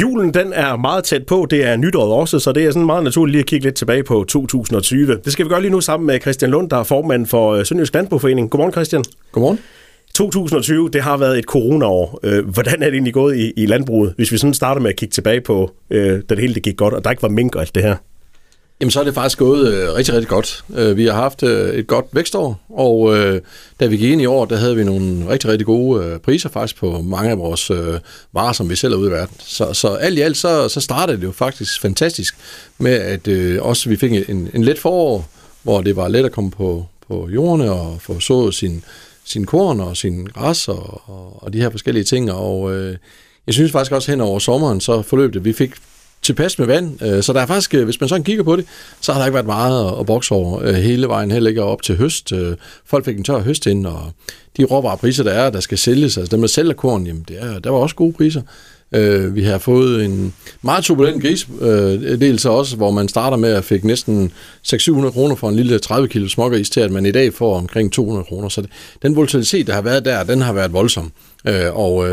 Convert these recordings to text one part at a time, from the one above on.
Julen den er meget tæt på, det er nytåret også, så det er sådan meget naturligt lige at kigge lidt tilbage på 2020. Det skal vi gøre lige nu sammen med Christian Lund, der er formand for øh, Sønderjysk Landbrugforening. Godmorgen Christian. Godmorgen. 2020, det har været et coronaår. Øh, hvordan er det egentlig gået i, i landbruget, hvis vi sådan starter med at kigge tilbage på, øh, da det hele det gik godt, og der ikke var mink og alt det her? Jamen, så er det faktisk gået øh, rigtig, rigtig godt. Øh, vi har haft øh, et godt vækstår, og øh, da vi gik ind i år, der havde vi nogle rigtig, rigtig gode øh, priser faktisk på mange af vores øh, varer, som vi sælger ud i verden. Så, så alt i alt, så, så startede det jo faktisk fantastisk med, at øh, også vi fik en, en let forår, hvor det var let at komme på, på jorden og få sået sin, sin korn og sin græs og, og, og de her forskellige ting. Og øh, jeg synes faktisk også hen over sommeren, så forløb det. Vi fik tilpas med vand, øh, så der er faktisk, øh, hvis man sådan kigger på det, så har der ikke været meget at bokse over øh, hele vejen, heller ikke op til høst. Folk fik en tør høst ind, og de råvarepriser, der er, der skal sælges, altså dem, der sælger korn, jamen, det er, der var også gode priser. Vi har fået en meget turbulent gris, dels så også, hvor man starter med at fik næsten 600-700 kroner for en lille 30 kilo smågris til, at man i dag får omkring 200 kroner. Så den volatilitet, der har været der, den har været voldsom. Og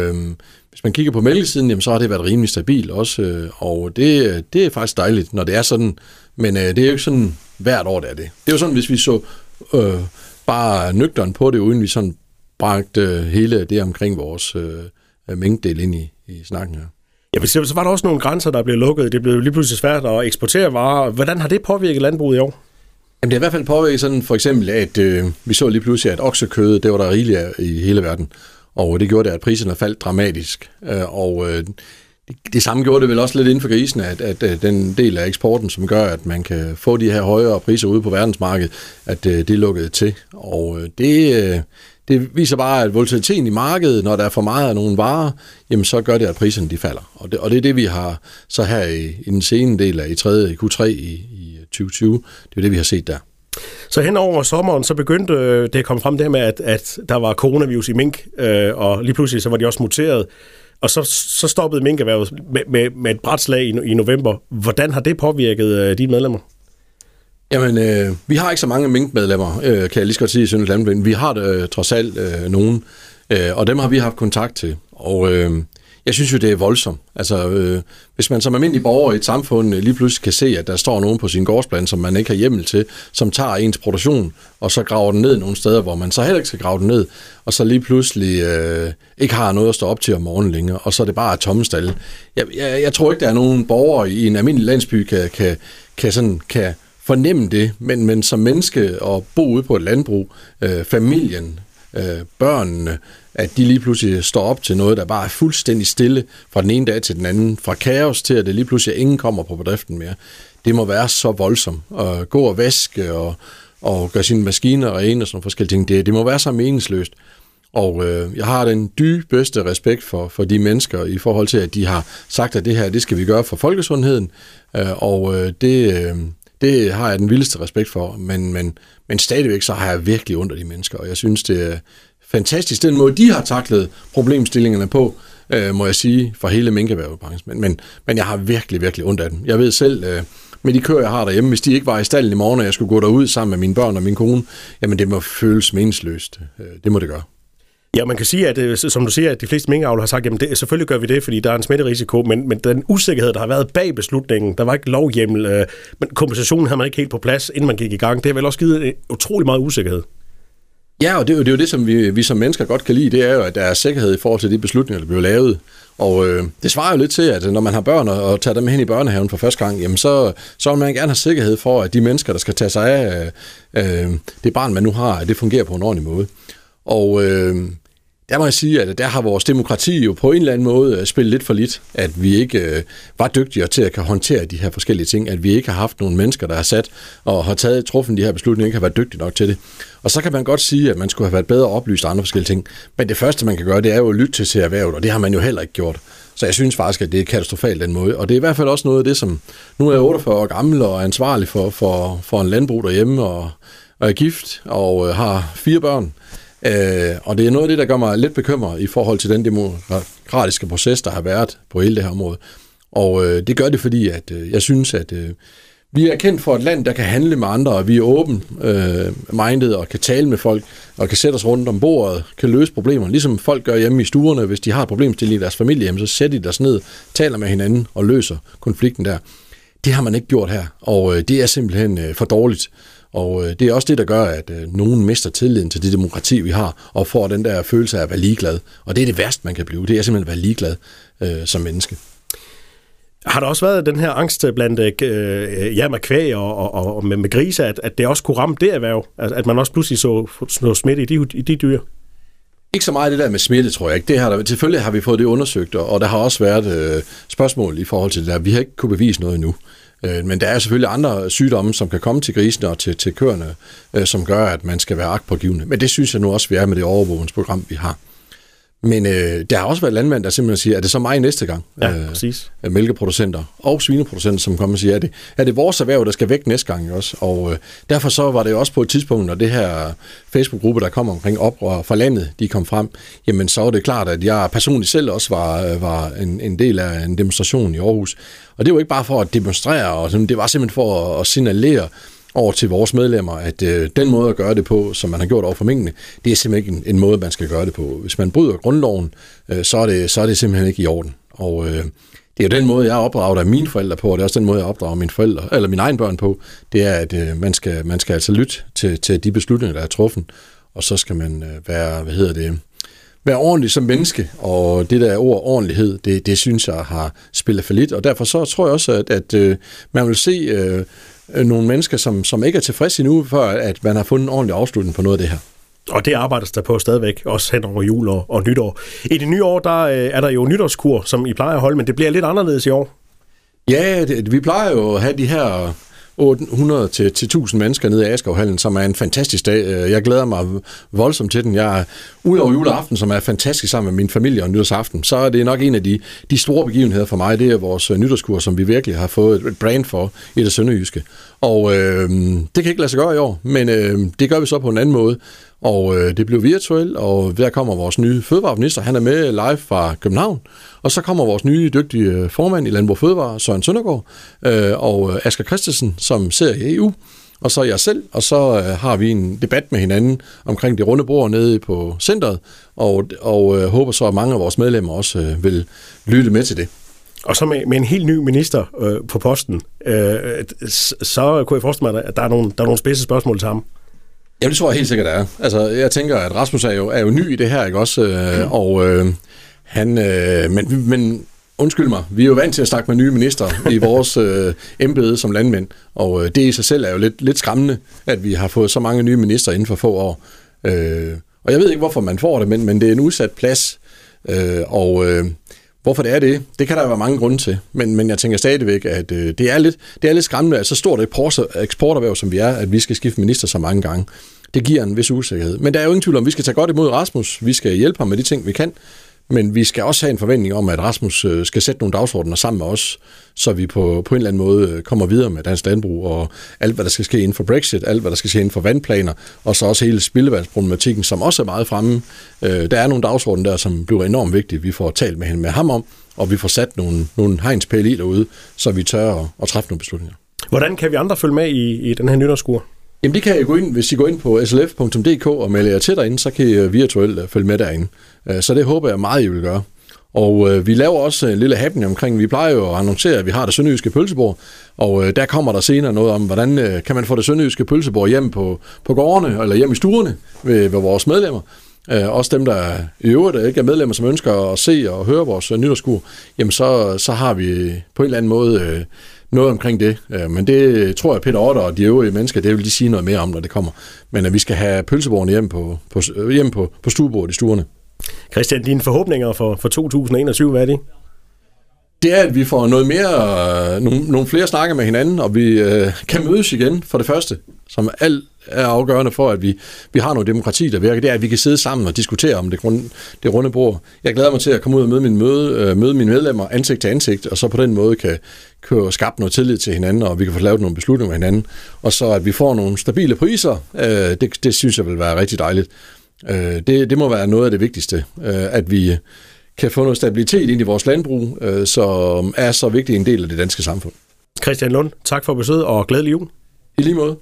hvis man kigger på mælkesiden, jamen, så har det været rimelig stabil også, øh, og det, det er faktisk dejligt, når det er sådan. Men øh, det er jo ikke sådan hvert år, det er det. Det er jo sådan, hvis vi så øh, bare nøgteren på det, uden vi sådan bragte øh, hele det omkring vores øh, mængdedel ind i, i snakken her. Ja, så var der også nogle grænser, der blev lukket. Det blev lige pludselig svært at eksportere varer. Hvordan har det påvirket landbruget i år? Jamen, det har i hvert fald påvirket sådan for eksempel, at øh, vi så lige pludselig, at oksekød, det var der rigeligt i hele verden. Og det gjorde det, at priserne faldt dramatisk. Øh, og øh, det, det samme gjorde det vel også lidt inden for grisen, at, at, øh, den del af eksporten, som gør, at man kan få de her højere priser ude på verdensmarkedet, at det lukkede til. Og det, det viser bare, at volatiliteten i markedet, når der er for meget af nogle varer, jamen så gør det, at priserne de falder. Og det, og det er det, vi har så her i, i den senere del af i, 3, i Q3 i, i 2020, det er det, vi har set der. Så hen over sommeren, så begyndte øh, det at komme frem det med, at, at der var coronavirus i mink, øh, og lige pludselig så var de også muteret. Og så, så stoppede minkerhvervet med, med, med et brætslag i, i november. Hvordan har det påvirket øh, dine medlemmer? Jamen, øh, vi har ikke så mange minkmedlemmer, øh, kan jeg lige så godt sige i Sønderland. Vi har det, øh, trods alt øh, nogen, øh, og dem har vi haft kontakt til. Og øh, jeg synes jo, det er voldsomt. Altså, øh, hvis man som almindelig borger i et samfund øh, lige pludselig kan se, at der står nogen på sin gårdsplan, som man ikke har hjemmel til, som tager ens produktion, og så graver den ned nogle steder, hvor man så heller ikke skal grave den ned, og så lige pludselig øh, ikke har noget at stå op til om morgenen længere, og så er det bare tomme stalle. Jeg, jeg, jeg tror ikke, der er nogen borgere i en almindelig landsby, kan, kan, kan, sådan, kan fornemme det, men, men som menneske og bo ude på et landbrug, øh, familien, øh, børnene, at de lige pludselig står op til noget, der bare er fuldstændig stille fra den ene dag til den anden, fra kaos til, at det lige pludselig ingen kommer på bedriften mere. Det må være så voldsomt at gå og vaske og, og gøre sine maskiner rene og sådan forskellige ting. Det, det må være så meningsløst. Og øh, jeg har den dybeste respekt for, for de mennesker i forhold til, at de har sagt, at det her, det skal vi gøre for folkesundheden. Øh, og øh, det, øh, det har jeg den vildeste respekt for. Men, men, men stadigvæk så har jeg virkelig under de mennesker, og jeg synes, det, fantastisk, den måde, de har taklet problemstillingerne på, øh, må jeg sige, for hele minkerhvervebranchen. Men, men, men jeg har virkelig, virkelig ondt af dem. Jeg ved selv, øh, med de køer, jeg har derhjemme, hvis de ikke var i stallen i morgen, og jeg skulle gå derud sammen med mine børn og min kone, jamen det må føles meningsløst. Øh, det må det gøre. Ja, man kan sige, at øh, som du siger, at de fleste minkavler har sagt, at det, selvfølgelig gør vi det, fordi der er en smitterisiko, men, men den usikkerhed, der har været bag beslutningen, der var ikke lovhjemmel, øh, men kompensationen havde man ikke helt på plads, inden man gik i gang. Det har vel også givet øh, utrolig meget usikkerhed. Ja, og det er jo det, er jo det som vi, vi som mennesker godt kan lide, det er jo, at der er sikkerhed i forhold til de beslutninger, der bliver lavet. Og øh, det svarer jo lidt til, at når man har børn og, og tager dem hen i børnehaven for første gang, jamen så, så vil man gerne have sikkerhed for, at de mennesker, der skal tage sig af øh, øh det barn, man nu har, at det fungerer på en ordentlig måde. Og øh, der må jeg sige, at der har vores demokrati jo på en eller anden måde øh, spillet lidt for lidt, at vi ikke øh, var dygtigere til at kan håndtere de her forskellige ting, at vi ikke har haft nogle mennesker, der har sat og har taget truffen de her beslutninger, ikke har været dygtige nok til det. Og så kan man godt sige, at man skulle have været bedre oplyst andre forskellige ting. Men det første, man kan gøre, det er jo at lytte til til erhvervet, og det har man jo heller ikke gjort. Så jeg synes faktisk, at det er katastrofalt den måde. Og det er i hvert fald også noget af det, som nu er jeg 48 år gammel og er ansvarlig for, for, for en landbrug derhjemme og, og er gift og øh, har fire børn. Øh, og det er noget af det, der gør mig lidt bekymret i forhold til den demokratiske proces, der har været på hele det her område. Og øh, det gør det, fordi at øh, jeg synes, at øh, vi er kendt for et land, der kan handle med andre, og vi er åben øh, minded og kan tale med folk, og kan sætte os rundt om bordet, kan løse problemer, ligesom folk gør hjemme i stuerne. Hvis de har et problemstilling i deres familie, jamen, så sætter de deres ned, taler med hinanden og løser konflikten der. Det har man ikke gjort her, og øh, det er simpelthen øh, for dårligt. Og øh, det er også det, der gør, at øh, nogen mister tilliden til det demokrati, vi har, og får den der følelse af at være ligeglad. Og det er det værste, man kan blive. Det er simpelthen at være ligeglad øh, som menneske. Har der også været den her angst blandt øh, ja, med kvæg og, og, og med, med grise, at, at det også kunne ramme det erhverv? At, at man også pludselig så noget smitte i de, i de dyr? Ikke så meget det der med smitte, tror jeg ikke. Det har der, selvfølgelig har vi fået det undersøgt, og der har også været øh, spørgsmål i forhold til det der. Vi har ikke kunne bevise noget endnu. Øh, Øh, men der er selvfølgelig andre sygdomme, som kan komme til grisene og til, til køerne, øh, som gør, at man skal være agtpågivende. Men det synes jeg nu også, vi er med det overvågningsprogram, vi har. Men øh, der har også været landmænd, der simpelthen siger, er det så mig næste gang? Ja, øh, præcis. Mælkeproducenter og svineproducenter, som kommer og siger, er det, er det vores erhverv, der skal væk næste gang også? Og øh, derfor så var det også på et tidspunkt, når det her Facebook-gruppe, der kom omkring oprør fra landet, de kom frem, jamen så var det klart, at jeg personligt selv også var, øh, var en, en del af en demonstration i Aarhus. Og det var ikke bare for at demonstrere, og det var simpelthen for at signalere, over til vores medlemmer, at øh, den måde at gøre det på, som man har gjort over for mængdene, det er simpelthen ikke en, en måde, man skal gøre det på. Hvis man bryder grundloven, øh, så, er det, så er det simpelthen ikke i orden. Og øh, det er jo den måde, jeg opdrager af mine forældre på, og det er også den måde, jeg opdrager mine forældre, eller mine egne børn på, det er, at øh, man, skal, man skal altså lytte til, til de beslutninger, der er truffet, og så skal man øh, være, hvad hedder det, være ordentlig som menneske, og det der ord ordentlighed, det, det synes jeg har spillet for lidt, og derfor så tror jeg også, at, at øh, man vil se øh, øh, nogle mennesker, som, som ikke er tilfredse endnu, før at man har fundet en ordentlig afslutning på noget af det her. Og det arbejdes der på stadigvæk, også hen over jul og, og nytår. I det nye år, der øh, er der jo nytårskur, som I plejer at holde, men det bliver lidt anderledes i år. Ja, det, vi plejer jo at have de her 800 til, til 1000 mennesker nede i Askovhallen, som er en fantastisk dag. Øh, jeg glæder mig voldsomt til den. Jeg udover over juleaften, som er fantastisk sammen med min familie og nytårsaften, så er det nok en af de, de store begivenheder for mig. Det er vores nytårskur, som vi virkelig har fået et brand for i det sønderjyske. Og øh, det kan ikke lade sig gøre i år, men øh, det gør vi så på en anden måde. Og øh, det bliver virtuelt, og der kommer vores nye fødevareminister. Han er med live fra København. Og så kommer vores nye dygtige øh, formand i Landbrug Fødevare, Søren Søndergaard, øh, og øh, Asger Christensen, som ser i EU. Og så jeg selv, og så øh, har vi en debat med hinanden omkring det runde bord nede på centret, og, og øh, håber så, at mange af vores medlemmer også øh, vil lytte med til det. Og så med, med en helt ny minister øh, på posten, øh, så kunne jeg forestille mig, at der er nogle, der er nogle spidse spørgsmål til ham. Ja, det tror jeg helt sikkert, er. Altså, jeg tænker, at Rasmus er jo, er jo ny i det her, ikke også? Mm. Og øh, han... Øh, men, men undskyld mig, vi er jo vant til at snakke med nye minister i vores øh, embede som landmænd, og øh, det i sig selv er jo lidt, lidt skræmmende, at vi har fået så mange nye minister inden for få år. Øh, og jeg ved ikke, hvorfor man får det, men, men det er en udsat plads, øh, og... Øh, Hvorfor det er det, det kan der være mange grunde til, men, men jeg tænker stadigvæk, at øh, det, er lidt, det er lidt skræmmende, at så stort et eksporterhverv, som vi er, at vi skal skifte minister så mange gange. Det giver en vis usikkerhed. Men der er jo ingen tvivl om, at vi skal tage godt imod Rasmus. Vi skal hjælpe ham med de ting, vi kan. Men vi skal også have en forventning om, at Rasmus øh, skal sætte nogle dagsordner sammen med os, så vi på, på en eller anden måde øh, kommer videre med dansk landbrug og alt, hvad der skal ske inden for Brexit, alt, hvad der skal ske inden for vandplaner, og så også hele spildevandsproblematikken, som også er meget fremme. Øh, der er nogle dagsordner der, som bliver enormt vigtige. Vi får talt med, hende, med ham om, og vi får sat nogle, nogle hegnspæle i derude, så vi tør at, at træffe nogle beslutninger. Hvordan kan vi andre følge med i, i den her nytårskur? Jamen det kan I gå ind, hvis I går ind på slf.dk og melder jer til derinde, så kan I øh, virtuelt øh, følge med derinde. Øh, så det håber jeg meget, I vil gøre. Og øh, vi laver også en lille happening omkring, vi plejer jo at annoncere, at vi har det sønderjyske pølsebord, og øh, der kommer der senere noget om, hvordan øh, kan man få det sønderjyske pølsebord hjem på, på gårdene, eller hjem i stuerne ved, ved vores medlemmer. Øh, også dem, der i øvrigt ikke er medlemmer, som ønsker at se og høre vores øh, nytårskur, jamen så, så har vi på en eller anden måde øh, noget omkring det. Øh, men det tror jeg, Peter Otter og de øvrige mennesker, det vil de sige noget mere om, når det kommer. Men at vi skal have pølsebordene hjem på, på, øh, hjem på, på stuebordet i stuerne. Christian, dine forhåbninger for, for 2021, hvad er det? Det er, at vi får noget mere, øh, nogle, nogle flere snakker med hinanden, og vi øh, kan mødes igen for det første, som alt er afgørende for, at vi, vi har noget demokrati, der virker, det er, at vi kan sidde sammen og diskutere om det, grund, det runde bord. Jeg glæder mig til at komme ud og møde, min møde, øh, møde mine medlemmer ansigt til ansigt, og så på den måde kan, kan skabe noget tillid til hinanden, og vi kan få lavet nogle beslutninger med hinanden. Og så at vi får nogle stabile priser, øh, det, det synes jeg vil være rigtig dejligt. Øh, det, det må være noget af det vigtigste, øh, at vi kan få noget stabilitet ind i vores landbrug, øh, som er så vigtig en del af det danske samfund. Christian Lund, tak for besøget og glædelig jul. I lige måde.